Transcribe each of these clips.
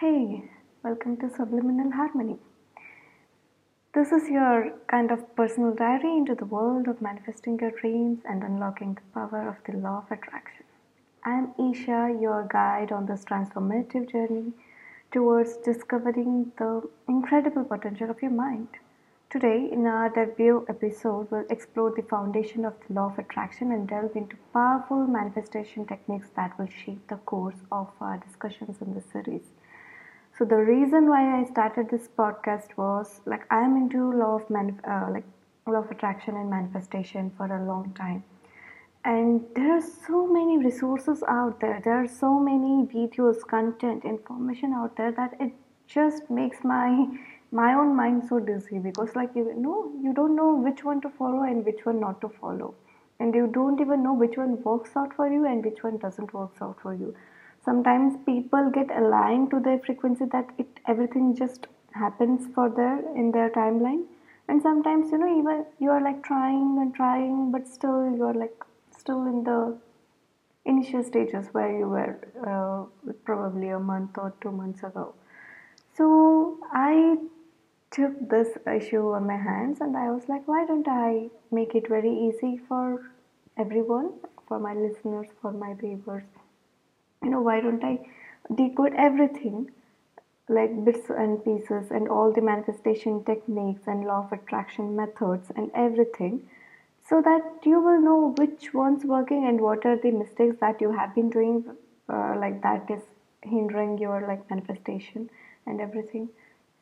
Hey, welcome to Subliminal Harmony. This is your kind of personal diary into the world of manifesting your dreams and unlocking the power of the law of attraction. I am Isha, your guide on this transformative journey towards discovering the incredible potential of your mind. Today, in our debut episode, we'll explore the foundation of the law of attraction and delve into powerful manifestation techniques that will shape the course of our discussions in this series. So the reason why I started this podcast was like I'm into law of uh, like law of attraction and manifestation for a long time, and there are so many resources out there. There are so many videos, content, information out there that it just makes my my own mind so dizzy because like you know you don't know which one to follow and which one not to follow. And you don't even know which one works out for you and which one doesn't works out for you sometimes people get aligned to their frequency that it everything just happens for their in their timeline and sometimes you know even you are like trying and trying but still you are like still in the initial stages where you were uh, probably a month or two months ago so i took this issue on my hands and I was like, why don't I make it very easy for everyone, for my listeners, for my viewers? You know, why don't I decode everything like bits and pieces and all the manifestation techniques and law of attraction methods and everything so that you will know which one's working and what are the mistakes that you have been doing uh, like that is hindering your like manifestation and everything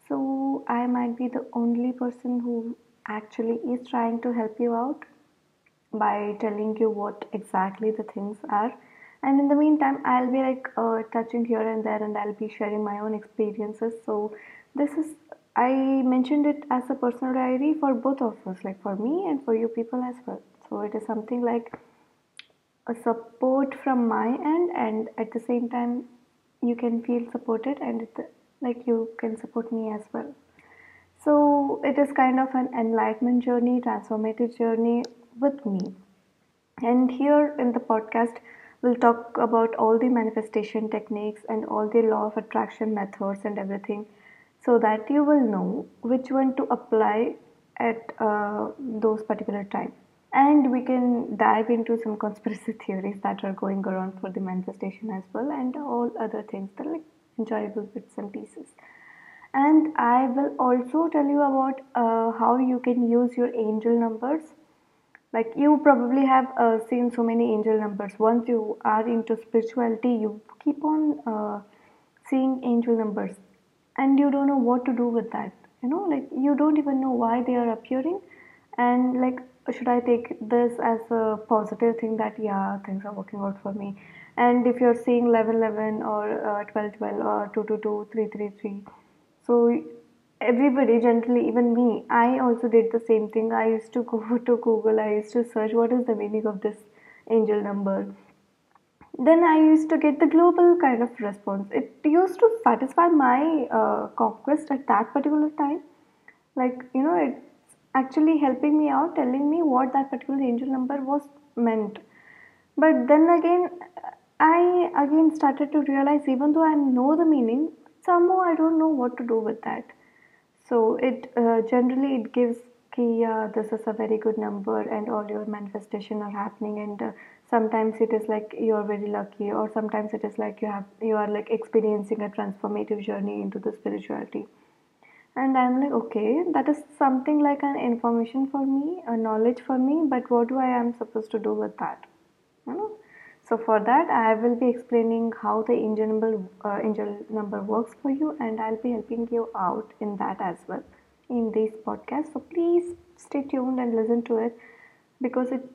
so I might be the only person who actually is trying to help you out by telling you what exactly the things are. And in the meantime, I'll be like uh, touching here and there, and I'll be sharing my own experiences. So this is I mentioned it as a personal diary for both of us, like for me and for you people as well. So it is something like a support from my end, and at the same time, you can feel supported, and it, like you can support me as well. So it is kind of an enlightenment journey, transformative journey with me. And here in the podcast, we'll talk about all the manifestation techniques and all the law of attraction methods and everything so that you will know which one to apply at uh, those particular time. And we can dive into some conspiracy theories that are going around for the manifestation as well and all other things that are like enjoyable bits and pieces. And i will also tell you about uh, how you can use your angel numbers like you probably have uh, seen so many angel numbers. Once you are into spirituality you keep on uh, seeing angel numbers. And you don't know what to do with that. You know like you don't even know why they are appearing. And like should i take this as a positive thing that yeah things are working out for me? And if you're seeing 11 11 or uh, 12 12 or 2 2 2 3 3 3 so everybody generally even me i also did the same thing. I used to go to google i used to search what is the meaning of this angel number. Then i used to get the global kind of response. It used to satisfy my uh, conquest at that particular time. Like you know it's actually helping me out telling me what that particular angel number was meant. But then again I again started to realize even though I know the meaning, somehow I don't know what to do with that. So it uh, generally it gives ki yeah, this is a very good number and all your manifestation are happening and uh, sometimes it is like you're very lucky or sometimes it is like you have you are like experiencing a transformative journey into the spirituality. And i'm like okay that is something like an information for me a knowledge for me but what do i am supposed to do with that? You know so for that, I will be explaining how the angel number, uh, angel number works for you and I'll be helping you out in that as well in this podcast. So please stay tuned and listen to it because it's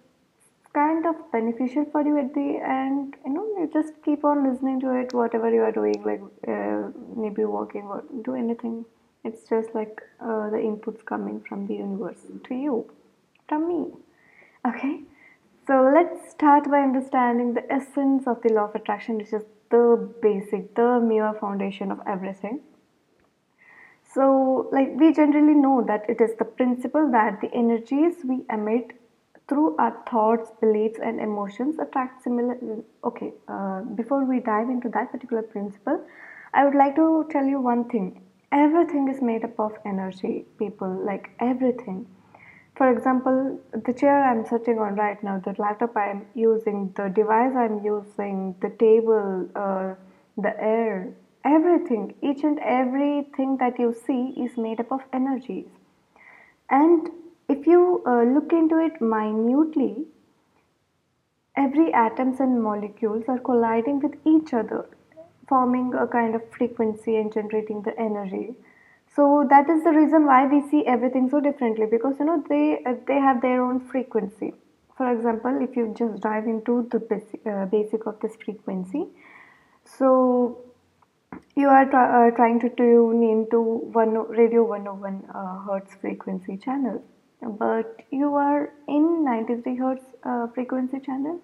kind of beneficial for you at the end. You know, you just keep on listening to it, whatever you are doing, like uh, maybe walking or do anything. It's just like uh, the inputs coming from the universe to you, from me. Okay. So let's start by understanding the essence of the law of attraction, which is the basic, the mere foundation of everything. So, like we generally know that it is the principle that the energies we emit through our thoughts, beliefs, and emotions attract similar. Okay, uh, before we dive into that particular principle, I would like to tell you one thing. Everything is made up of energy, people, like everything. For example, the chair I'm sitting on right now, the laptop I'm using, the device I'm using, the table, uh, the air, everything, each and everything that you see is made up of energies. And if you uh, look into it minutely, every atoms and molecules are colliding with each other, forming a kind of frequency and generating the energy. So that is the reason why we see everything so differently because you know they uh, they have their own frequency. For example, if you just dive into the basic, uh, basic of this frequency, so you are uh, trying to tune into one radio 101 uh, hertz frequency channel but you are in 93 hertz uh, frequency channel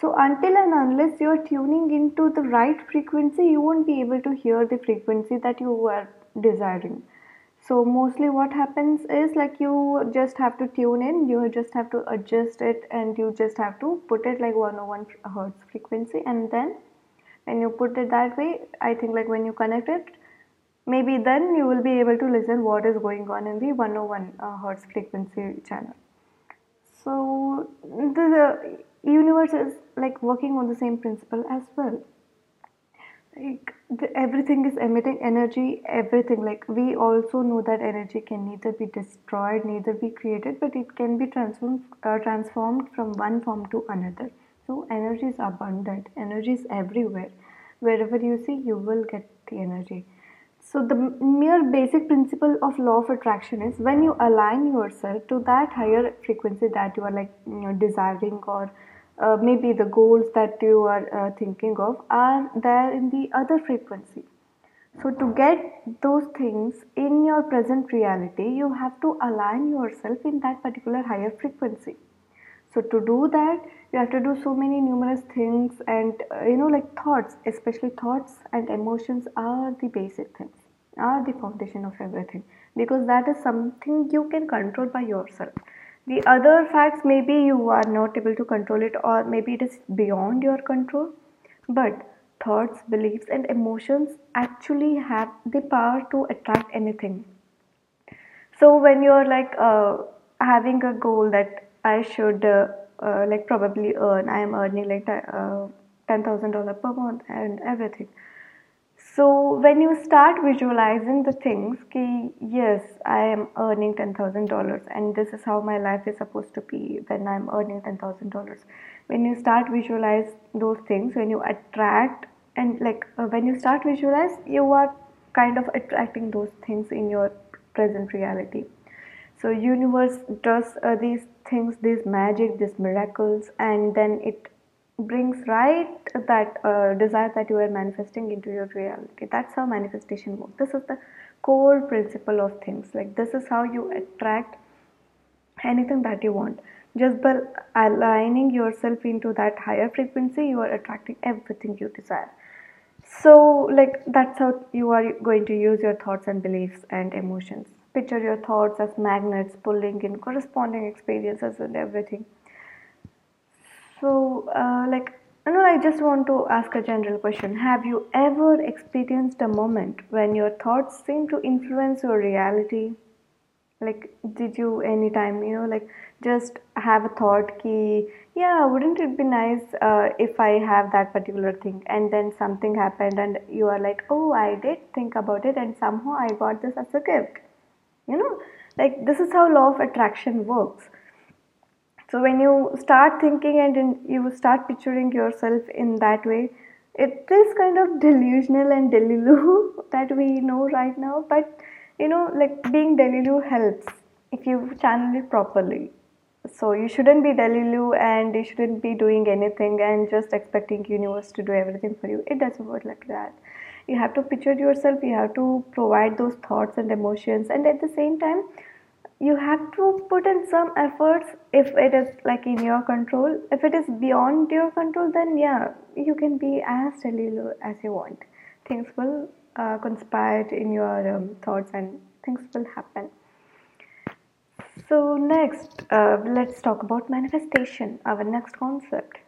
so until and unless you are tuning into the right frequency you won't be able to hear the frequency that you are desiring. So mostly what happens is like you just have to tune in you just have to adjust it and you just have to put it like 101 hertz frequency and then when you put it that way i think like when you connect it maybe then you will be able to listen what is going on in the 101 uh, hertz frequency channel. So the, the universe is like working on the same principle as well like the, everything is emitting energy everything. Like we also know that energy can neither be destroyed neither be created but it can be transformed uh, transformed from one form to another. So energy is abundant. Energy is everywhere. Wherever you see you will get the energy. So the mere basic principle of law of attraction is when you align yourself to that higher frequency that you are like you know, desiring or uh, maybe the goals that you are uh, thinking of are there in the other frequency. So to get those things in your present reality you have to align yourself in that particular higher frequency. So to do that you have to do so many numerous things and uh, you know like thoughts especially thoughts and emotions are the basic things are the foundation of everything because that is something you can control by yourself the other facts maybe you are not able to control it or maybe it is beyond your control but thoughts beliefs and emotions actually have the power to attract anything. So when you're like uh, having a goal that i should uh, uh, like probably earn i am earning like uh, $10000 per month and everything so when you start visualizing the things ki, yes i am earning $10000 and this is how my life is supposed to be when i'm earning $10000 when you start visualize those things when you attract and like uh, when you start visualize you are kind of attracting those things in your present reality. So universe does uh, these things these magic these miracles and then it brings right that uh, desire that you are manifesting into your reality. That's how manifestation works. This is the core principle of things. Like this is how you attract anything that you want. Just by aligning yourself into that higher frequency you are attracting everything you desire. So like that's how you are going to use your thoughts and beliefs and emotions. Picture your thoughts as magnets pulling in corresponding experiences and everything. So, uh, like, you know, I just want to ask a general question. Have you ever experienced a moment when your thoughts seem to influence your reality? Like, did you anytime, you know, like, just have a thought ki, yeah, wouldn't it be nice uh, if I have that particular thing? And then something happened, and you are like, oh, I did think about it, and somehow I got this as a gift you know like this is how law of attraction works so when you start thinking and in, you start picturing yourself in that way it is kind of delusional and delilu that we know right now. But you know like being delilu helps if you channel it properly. So you shouldn't be delilu and you shouldn't be doing anything and just expecting universe to do everything for you. It doesn't work like that. You have to picture yourself. You have to provide those thoughts and emotions. And at the same time you have to put in some efforts if it is like in your control. If it is beyond your control then yeah you can be as delilu as you want. Things will uh, conspire in your um, thoughts and things will happen. So next uh, let's talk about manifestation our next concept.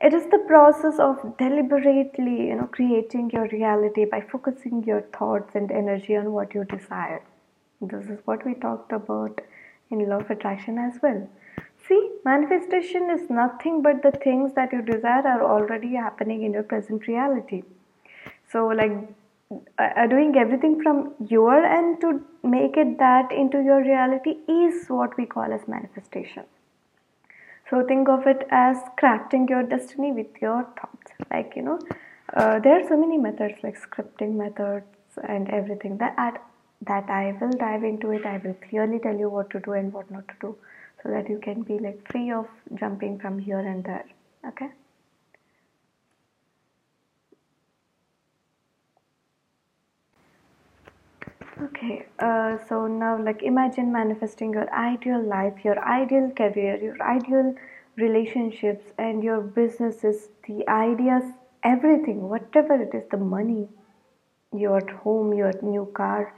It is the process of deliberately, you know, creating your reality by focusing your thoughts and energy on what you desire. This is what we talked about in law of attraction as well. See, manifestation is nothing but the things that you desire are already happening in your present reality. So, like doing everything from your end to make it that into your reality is what we call as manifestation. So think of it as crafting your destiny with your thoughts. Like you know, uh, there are so many methods like scripting methods and everything that at, that I will dive into it. I will clearly tell you what to do and what not to do, so that you can be like free of jumping from here and there. Okay. Okay, uh, so now like imagine manifesting your ideal life, your ideal career, your ideal relationships, and your businesses, the ideas, everything, whatever it is, the money, your home, your new car,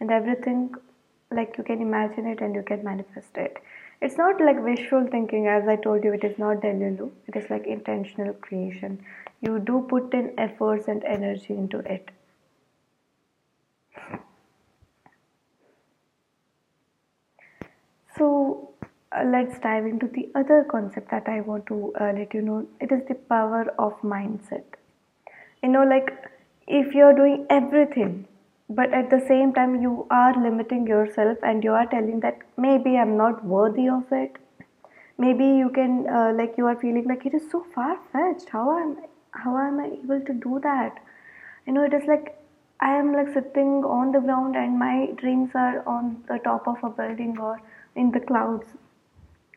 and everything like you can imagine it and you can manifest it. It's not like visual thinking, as I told you, it is not delulu, it is like intentional creation. You do put in efforts and energy into it. So uh, let's dive into the other concept that I want to uh, let you know. It is the power of mindset. You know, like if you're doing everything, but at the same time you are limiting yourself and you are telling that maybe I'm not worthy of it. Maybe you can uh, like you are feeling like it is so far fetched. How am how am I able to do that? You know, it is like I am like sitting on the ground and my dreams are on the top of a building or in the clouds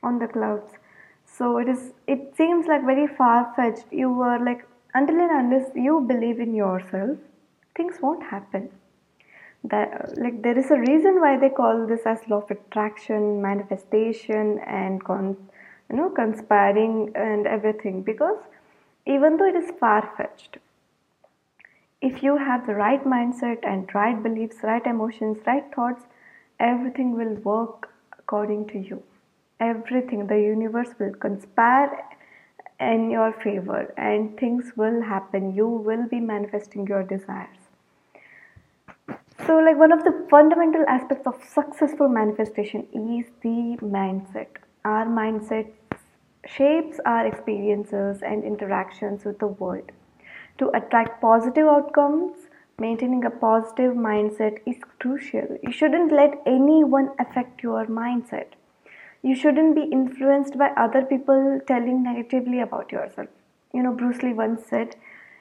on the clouds so it is it seems like very far fetched you were like until and unless you believe in yourself things won't happen that like there is a reason why they call this as law of attraction manifestation and con, you know conspiring and everything because even though it is far fetched if you have the right mindset and right beliefs right emotions right thoughts everything will work according to you. Everything, the universe will conspire in your favor and things will happen. You will be manifesting your desires. So, like one of the fundamental aspects of successful manifestation is the mindset. Our mindset shapes our experiences and interactions with the world. To attract positive outcomes, maintaining a positive mindset is crucial. You shouldn't let anyone affect your mindset. You shouldn't be influenced by other people telling negatively about yourself. You know, Bruce Lee once said,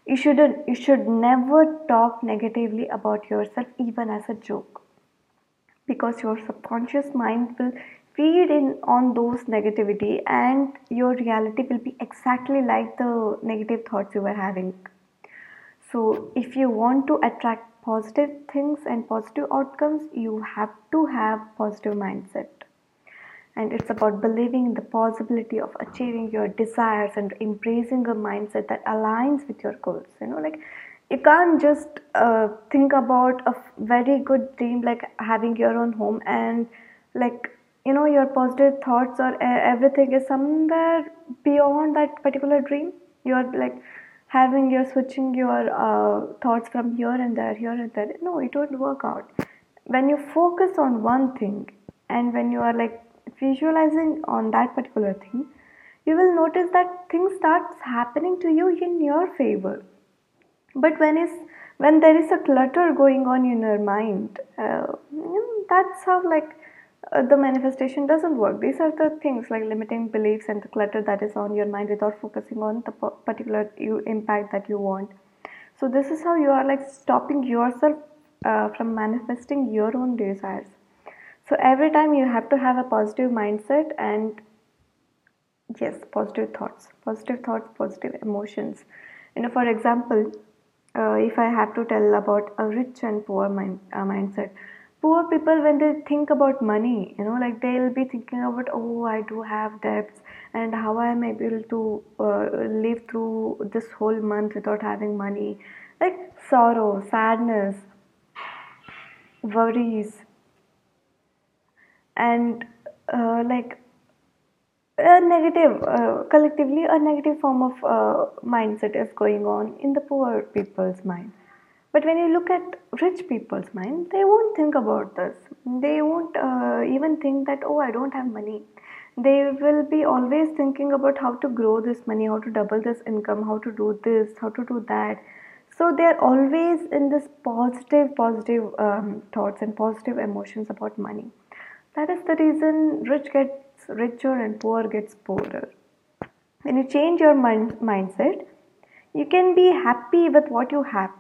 you shouldn't you should never talk negatively about yourself even as a joke. Because your subconscious mind will feed in on those negativity and your reality will be exactly like the negative thoughts you were having so, if you want to attract positive things and positive outcomes, you have to have positive mindset. And it's about believing in the possibility of achieving your desires and embracing a mindset that aligns with your goals. You know, like you can't just uh, think about a very good dream like having your own home and like you know your positive thoughts or uh, everything is somewhere beyond that particular dream you're like having your switching your uh, thoughts from here and there here and there no it won't work out when you focus on one thing and when you are like visualizing on that particular thing you will notice that things starts happening to you in your favor but when is when there is a clutter going on in your mind uh, that's how like uh, the manifestation doesn't work. These are the things like limiting beliefs and the clutter that is on your mind without focusing on the particular you, impact that you want. So this is how you are like stopping yourself uh, from manifesting your own desires. So every time you have to have a positive mindset and yes, positive thoughts, positive thoughts, positive emotions. You know, for example, uh, if I have to tell about a rich and poor mind, uh, mindset poor people when they think about money you know like they'll be thinking about oh i do have debts and how i am able to uh, live through this whole month without having money like sorrow sadness worries and uh, like a negative, uh, collectively, a negative form of uh, mindset is going on in the poor people's mind. But when you look at rich people's mind, they won't think about this. They won't uh, even think that, oh, I don't have money. They will be always thinking about how to grow this money, how to double this income, how to do this, how to do that. So they are always in this positive, positive um, thoughts and positive emotions about money. That is the reason rich gets richer and poor gets poorer. When you change your mind, mindset, you can be happy with what you have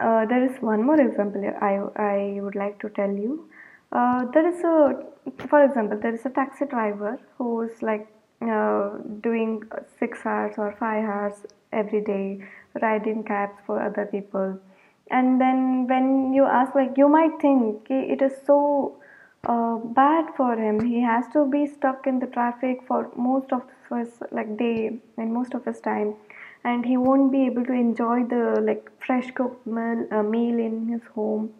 uh, there is one more example I, I would like to tell you. Uh, there is a, for example, there is a taxi driver who's like uh, doing six hours or five hours every day, riding cabs for other people. And then when you ask, like, you might think it is so uh, bad for him. He has to be stuck in the traffic for most of his like day and most of his time. And he won't be able to enjoy the like fresh cooked meal, uh, meal in his home.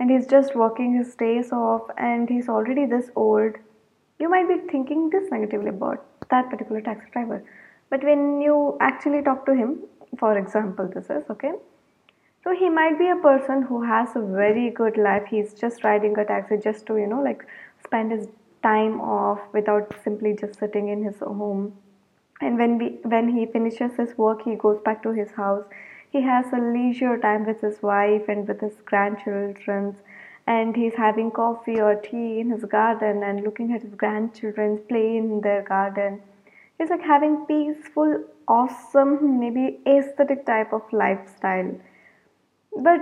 And he's just working his days off and he's already this old. You might be thinking this negatively about that particular taxi driver. But when you actually talk to him for example this is okay so he might be a person who has a very good life. He's just riding a taxi just to you know like spend his time off without simply just sitting in his home. And when we when he finishes his work he goes back to his house. He has a leisure time with his wife and with his grandchildren. And he's having coffee or tea in his garden and looking at his grandchildren play in their garden. He's like having peaceful awesome maybe aesthetic type of lifestyle but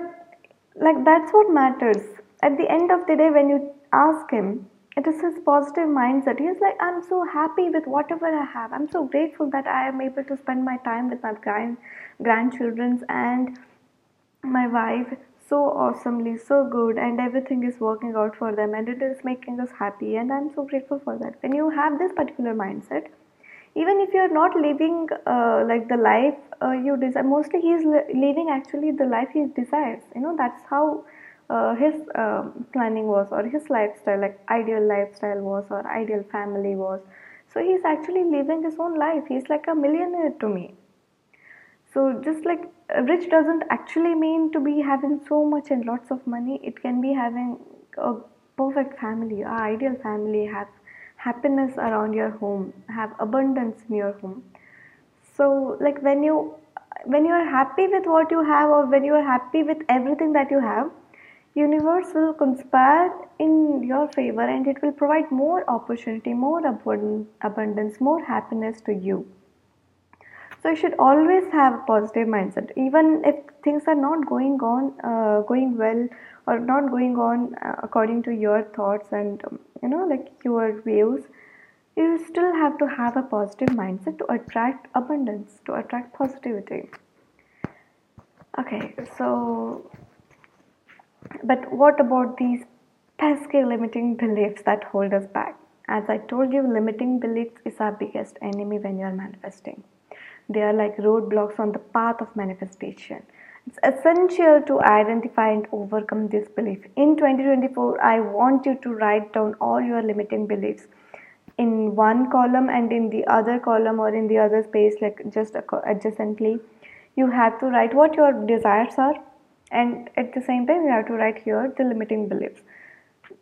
like that's what matters at the end of the day when you ask him it is his positive mindset. He's like, I'm so happy with whatever I have. I'm so grateful that I am able to spend my time with my grand grandchildren and my wife so awesomely, so good, and everything is working out for them, and it is making us happy. And I'm so grateful for that. When you have this particular mindset, even if you're not living uh, like the life uh, you desire, mostly he's living actually the life he desires. You know, that's how uh, his um, planning was or his lifestyle like ideal lifestyle was or ideal family was. So he's actually living his own life. He's like a millionaire to me. So just like rich doesn't actually mean to be having so much and lots of money. It can be having a perfect family a ideal family have happiness around your home have abundance in your home. So like when you when you are happy with what you have or when you are happy with everything that you have universe will conspire in your favor and it will provide more opportunity more abundance more happiness to you. So you should always have a positive mindset. Even if things are not going on uh, going well or not going on uh, according to your thoughts and um, you know like your views you still have to have a positive mindset to attract abundance to attract positivity okay so but what about these pesky limiting beliefs that hold us back? As I told you, limiting beliefs is our biggest enemy when you are manifesting. They are like roadblocks on the path of manifestation. It's essential to identify and overcome this belief. In 2024, I want you to write down all your limiting beliefs in one column and in the other column or in the other space, like just adjacently. You have to write what your desires are, and at the same time you have to write here the limiting beliefs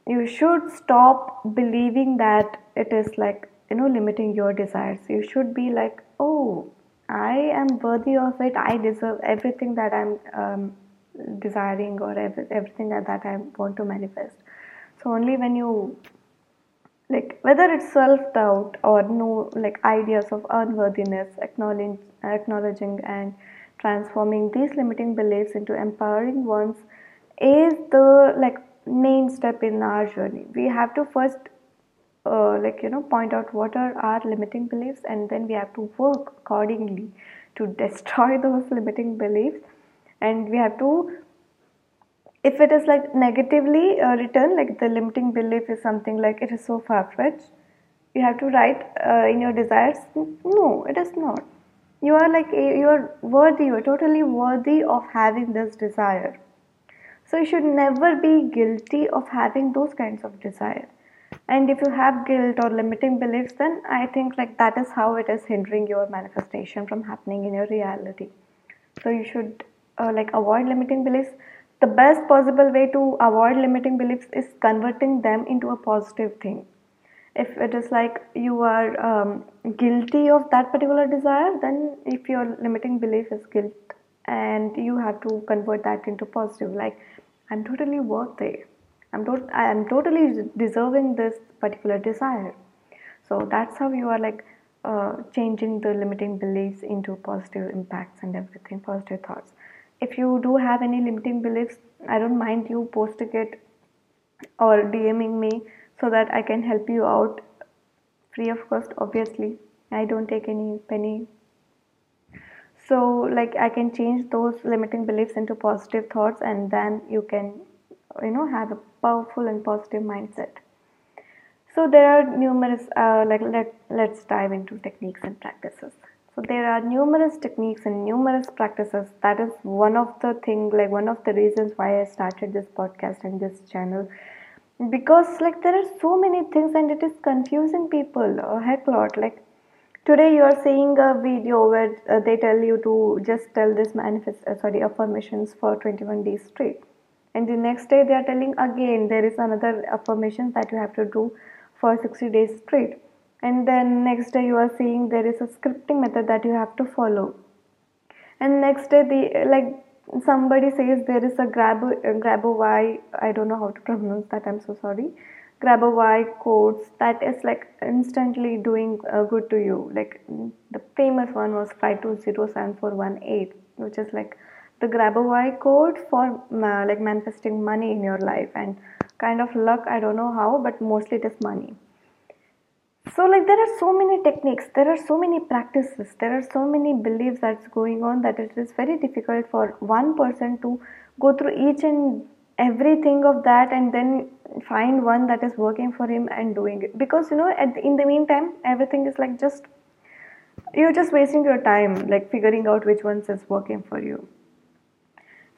you should stop believing that it is like you know limiting your desires you should be like oh i am worthy of it. I deserve everything that i'm um, desiring or every, everything that, that i want to manifest. So only when you like whether it's self doubt or no like ideas of unworthiness acknowledging acknowledging and transforming these limiting beliefs into empowering ones is the like main step in our journey. We have to first uh, like you know point out what are our limiting beliefs and then we have to work accordingly to destroy those limiting beliefs. And we have to if it is like negatively uh, written like the limiting belief is something like it is so far-fetched you have to write uh, in your desires no it is not. You are like you are worthy you are totally worthy of having this desire. So you should never be guilty of having those kinds of desire and if you have guilt or limiting beliefs then i think like that is how it is hindering your manifestation from happening in your reality. So you should uh, like avoid limiting beliefs. The best possible way to avoid limiting beliefs is converting them into a positive thing. If it is like you are um, guilty of that particular desire then if your limiting belief is guilt and you have to convert that into positive like i'm totally worthy i'm i'm totally deserving this particular desire. So that's how you are like uh, changing the limiting beliefs into positive impacts and everything positive thoughts. If you do have any limiting beliefs i don't mind you posting it or dming me so that I can help you out free of cost obviously. I don't take any penny. So like I can change those limiting beliefs into positive thoughts and then you can you know have a powerful and positive mindset. So there are numerous uh, like let, let's dive into techniques and practices. So there are numerous techniques and numerous practices. That is one of the thing like one of the reasons why i started this podcast and this channel. Because like there are so many things and it is confusing people a heck lot. Like today you are seeing a video where uh, they tell you to just tell this manifest uh, sorry affirmations for 21 days straight and the next day they are telling again there is another affirmation that you have to do for 60 days straight. And then next day you are seeing there is a scripting method that you have to follow. And next day the like somebody says there is a grab grab i don't know how to pronounce that i'm so sorry. Grabovoi quotes that is like instantly doing uh, good to you. Like the famous one was 520748 which is like the Grabovoi code for uh, like manifesting money in your life and kind of luck i don't know how but mostly it is money. So like there are so many techniques there are so many practices there are so many beliefs that's going on that it is very difficult for one person to go through each and everything of that and then find one that is working for him and doing it. Because you know the, in the meantime everything is like just you're just wasting your time like figuring out which ones is working for you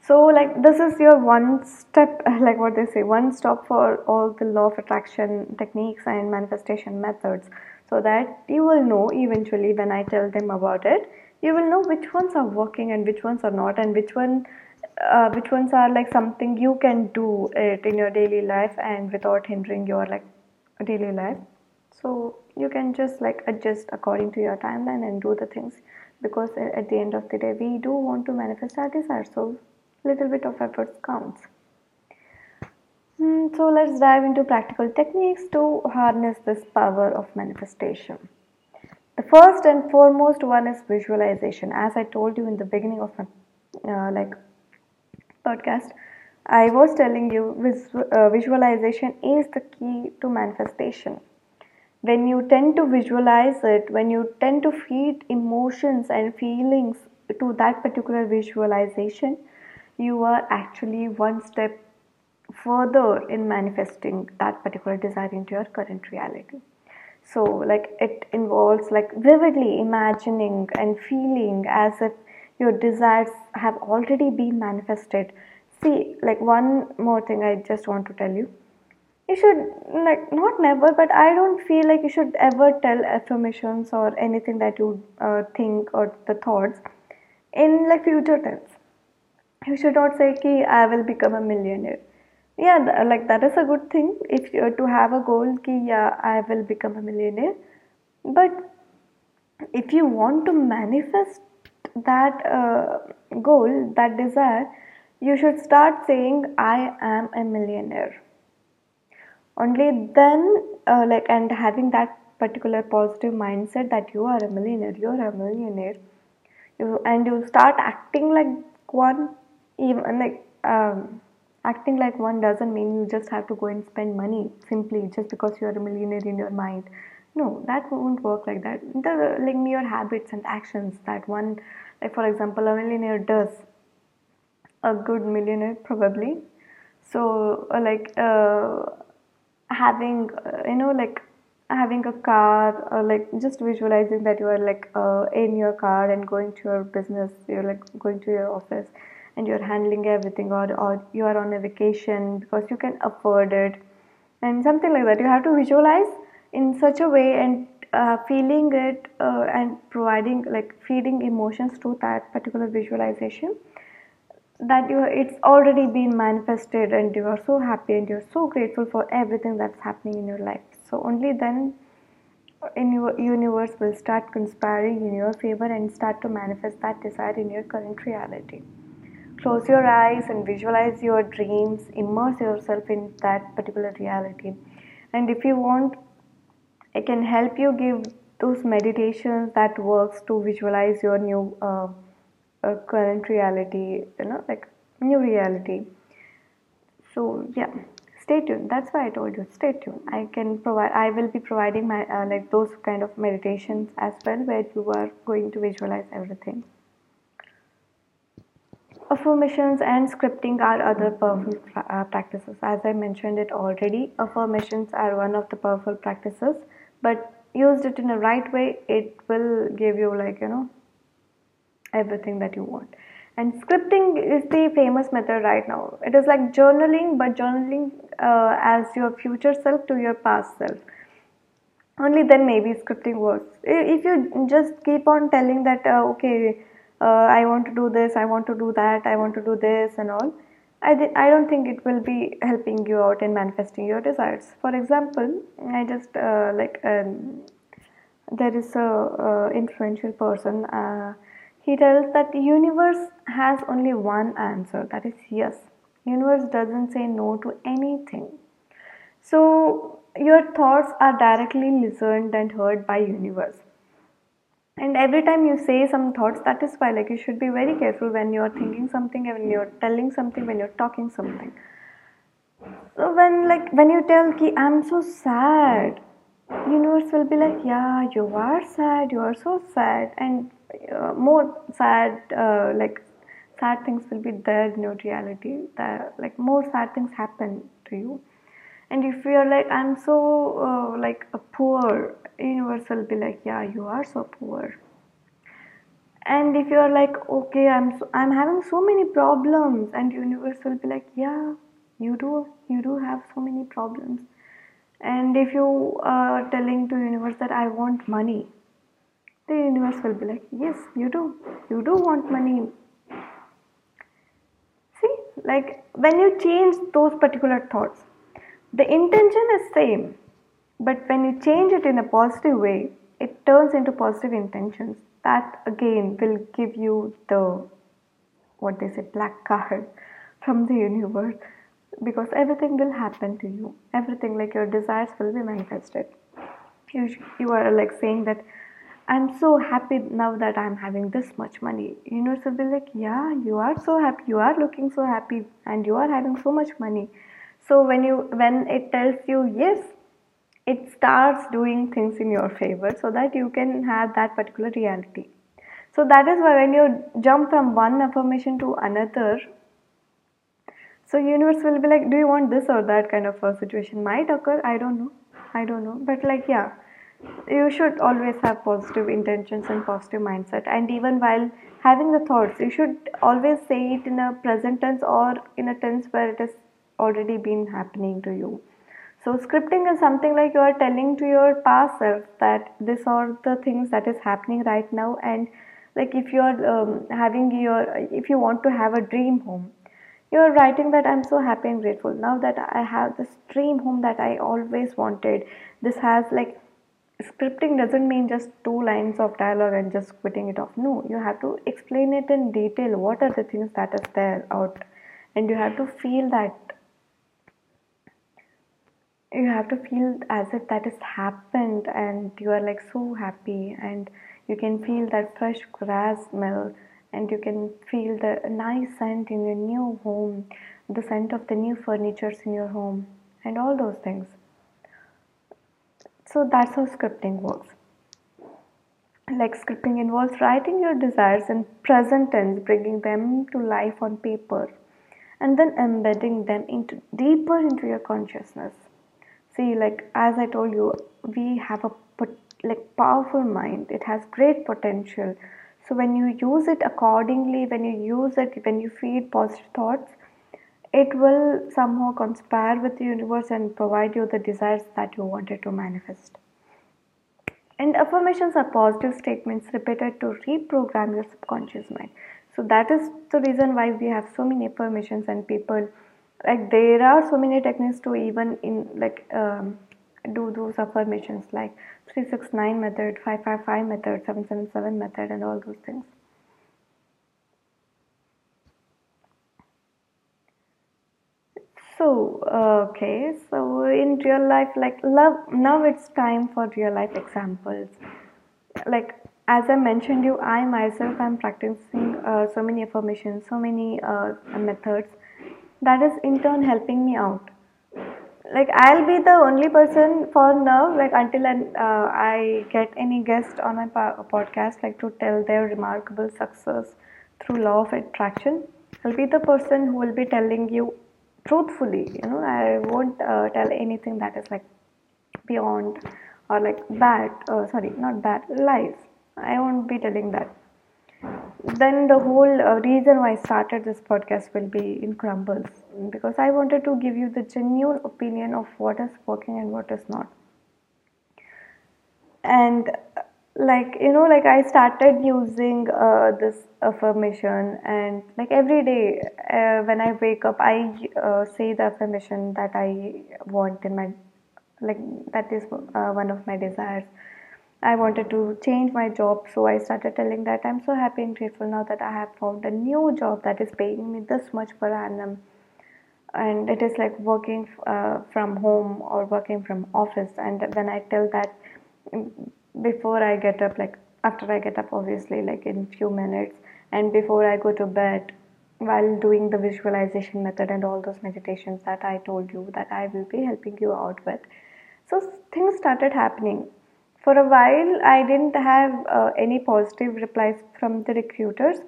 so like this is your one step like what they say one stop for all the law of attraction techniques and manifestation methods so that you will know eventually when i tell them about it you will know which ones are working and which ones are not and which one uh, which ones are like something you can do it in your daily life and without hindering your like daily life. So you can just like adjust according to your timeline and do the things because at the end of the day we do want to manifest our desires. So little bit of effort counts. Mm, so let's dive into practical techniques to harness this power of manifestation. The first and foremost one is visualization. As I told you in the beginning of my uh, like podcast, I was telling you uh, visualization is the key to manifestation. When you tend to visualize it, when you tend to feed emotions and feelings to that particular visualization, you are actually one step further in manifesting that particular desire into your current reality. So like it involves like vividly imagining and feeling as if your desires have already been manifested. See like one more thing i just want to tell you. You should like not never but i don't feel like you should ever tell affirmations or anything that you uh, think or the thoughts in like future tense you should not say ki i will become a millionaire. Yeah like that is a good thing if you to have a goal ki yeah i will become a millionaire. But if you want to manifest that uh, goal that desire you should start saying i am a millionaire. Only then uh, like and having that particular positive mindset that you are a millionaire you're a millionaire you, and you start acting like one even like um, acting like one doesn't mean you just have to go and spend money simply just because you're a millionaire in your mind. No that won't work like that. The like mere habits and actions that one like for example a millionaire does a good millionaire probably. So uh, like uh, having uh, you know like having a car or like just visualizing that you are like uh, in your car and going to your business you're like going to your office and you're handling everything or, or you are on a vacation because you can afford it. And something like that. You have to visualize in such a way and uh, feeling it uh, and providing like feeding emotions to that particular visualization that you it's already been manifested and you are so happy and you're so grateful for everything that's happening in your life. So only then in your universe will start conspiring in your favor and start to manifest that desire in your current reality close your eyes and visualize your dreams. Immerse yourself in that particular reality. And if you want i can help you give those meditations that works to visualize your new uh, a current reality you know like new reality. So yeah stay tuned. That's why i told you stay tuned. I can provide i will be providing my uh, like those kind of meditations as well where you are going to visualize everything affirmations and scripting are other powerful uh, practices as i mentioned it already affirmations are one of the powerful practices but used it in the right way it will give you like you know everything that you want. And scripting is the famous method right now. It is like journaling, but journaling uh, as your future self to your past self. Only then maybe scripting works. If you just keep on telling that, uh, okay, uh, I want to do this, I want to do that, I want to do this, and all, I, th- I don't think it will be helping you out in manifesting your desires. For example, I just uh, like um, there is a influential person uh, he tells that the universe has only one answer that is yes. Universe doesn't say no to anything. So your thoughts are directly listened and heard by universe and every time you say some thoughts that is why like you should be very careful when you're thinking something when you're telling something when you're talking something. So when like when you tell ki i'm so sad universe will be like yeah you are sad you are so sad. And uh, more sad uh, like sad things will be there in your reality. That like more sad things happen to you and if you're like i'm so uh, like a poor universe will be like yeah you are so poor. And if you're like okay i'm so, i'm having so many problems and universe will be like yeah you do you do have so many problems. And if you are telling to universe that i want money the universe will be like yes you do you do want money. See like when you change those particular thoughts the intention is same but when you change it in a positive way it turns into positive intentions that again will give you the what they say black card from the universe because everything will happen to you everything like your desires will be manifested you, you are like saying that I'm so happy now that I'm having this much money. Universe will be like, yeah, you are so happy. You are looking so happy, and you are having so much money. So when you when it tells you yes, it starts doing things in your favor so that you can have that particular reality. So that is why when you jump from one affirmation to another, so universe will be like, do you want this or that kind of a situation? Might occur. I don't know. I don't know. But like yeah you should always have positive intentions and positive mindset and even while having the thoughts you should always say it in a present tense or in a tense where it has already been happening to you. So scripting is something like you are telling to your past self that this are the things that is happening right now and like if you are um, having your if you want to have a dream home you are writing that i'm so happy and grateful. Now that i have this dream home that i always wanted this has like scripting doesn't mean just two lines of dialogue and just quitting it off. No you have to explain it in detail what are the things that is there out and you have to feel that you have to feel as if that has happened and you are like so happy and you can feel that fresh grass smell and you can feel the nice scent in your new home the scent of the new furnitures in your home and all those things so that's how scripting works. Like scripting involves writing your desires in present tense, bringing them to life on paper, and then embedding them into deeper into your consciousness. See, like as I told you, we have a like powerful mind. It has great potential. So when you use it accordingly, when you use it, when you feed positive thoughts, it will somehow conspire with the universe and provide you the desires that you wanted to manifest. And affirmations are positive statements repeated to reprogram your subconscious mind. So that is the reason why we have so many affirmations and people like there are so many techniques to even in like um, do those affirmations like 369 method 555 method 777 method and all those things. So okay so in real life like love now it's time for real life examples. Like as i mentioned you i myself am practicing uh, so many affirmations so many uh, methods that is in turn helping me out. Like i'll be the only person for now like until uh, i get any guest on my podcast like to tell their remarkable success through law of attraction. I'll be the person who will be telling you truthfully you know. I won't uh, tell anything that is like beyond or like bad uh, sorry not bad lies. I won't be telling that then the whole uh, reason why I started this podcast will be in crumbles because I wanted to give you the genuine opinion of what is working and what is not. And like you know, like I started using uh, this affirmation, and like every day uh, when I wake up, I uh, say the affirmation that I want in my like that is uh, one of my desires I wanted to change my job, so I started telling that I'm so happy and grateful now that I have found a new job that is paying me this much per annum, and it is like working uh, from home or working from office. And when I tell that mm, before I get up, like after I get up, obviously, like in few minutes, and before I go to bed, while doing the visualization method and all those meditations that I told you that I will be helping you out with. So things started happening for a while, I didn't have uh, any positive replies from the recruiters.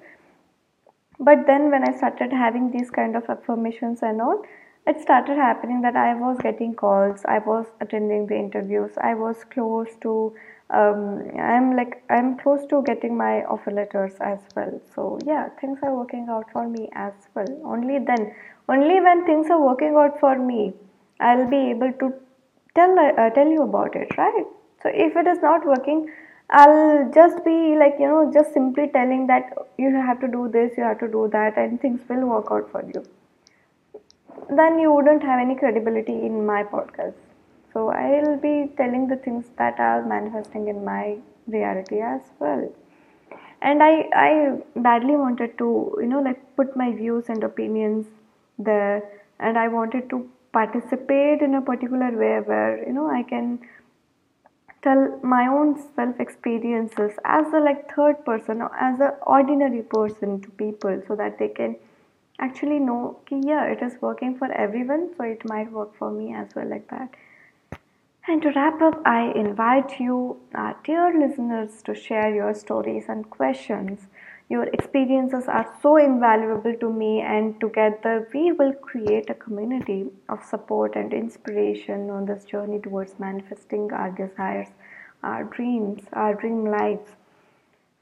But then, when I started having these kind of affirmations and all, it started happening that I was getting calls, I was attending the interviews, I was close to, um, I'm like, I'm close to getting my offer letters as well. So, yeah, things are working out for me as well. Only then, only when things are working out for me, I'll be able to tell, uh, tell you about it, right? So if it is not working i'll just be like you know just simply telling that you have to do this you have to do that and things will work out for you. Then you wouldn't have any credibility in my podcast. So i'll be telling the things that are manifesting in my reality as well. And i i badly wanted to you know like put my views and opinions there. And i wanted to participate in a particular way where you know i can tell my own self experiences as a like third person or as an ordinary person to people so that they can actually know ki, yeah it is working for everyone so it might work for me as well like that. And to wrap up i invite you our dear listeners to share your stories and questions your experiences are so invaluable to me, and together we will create a community of support and inspiration on this journey towards manifesting our desires, our dreams, our dream lives.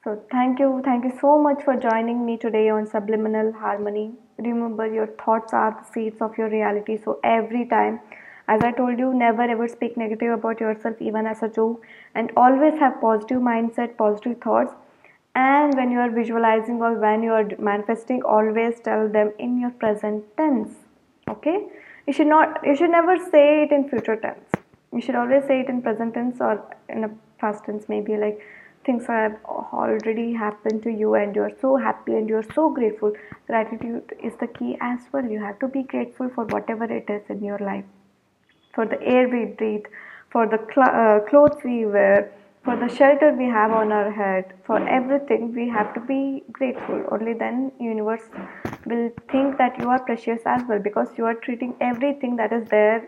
So, thank you, thank you so much for joining me today on Subliminal Harmony. Remember, your thoughts are the seeds of your reality. So, every time, as I told you, never ever speak negative about yourself, even as a joke, and always have positive mindset, positive thoughts and when you are visualizing or when you are manifesting always tell them in your present tense okay? You should not you should never say it in future tense. You should always say it in present tense or in a past tense. Maybe like things have already happened to you and you're so happy and you're so grateful. Gratitude is the key as well. You have to be grateful for whatever it is in your life. For the air we breathe for the cl- uh, clothes we wear for the shelter we have on our head for everything we have to be grateful. Only then universe will think that you are precious as well because you are treating everything that is there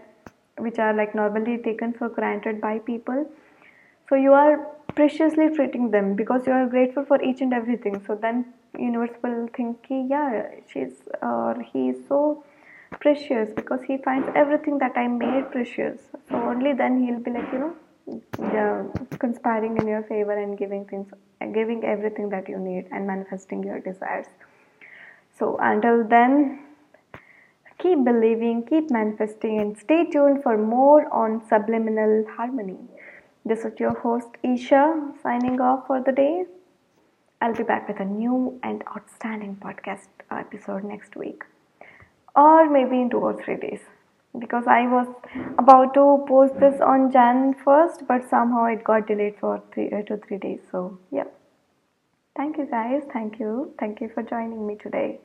which are like normally taken for granted by people. So you are preciously treating them because you are grateful for each and everything. So then universe will think yeah she's or he is so precious because he finds everything that i made precious. So only then he'll be like you know yeah, conspiring in your favor and giving things giving everything that you need and manifesting your desires so until then Keep believing, keep manifesting, and stay tuned for more on subliminal harmony. This is your host Isha signing off for the day. I'll be back with a new and outstanding podcast episode next week, or maybe in two or three days. Because I was about to post this on Jan 1st, but somehow it got delayed for three uh, to three days. So, yeah. Thank you guys. Thank you. Thank you for joining me today.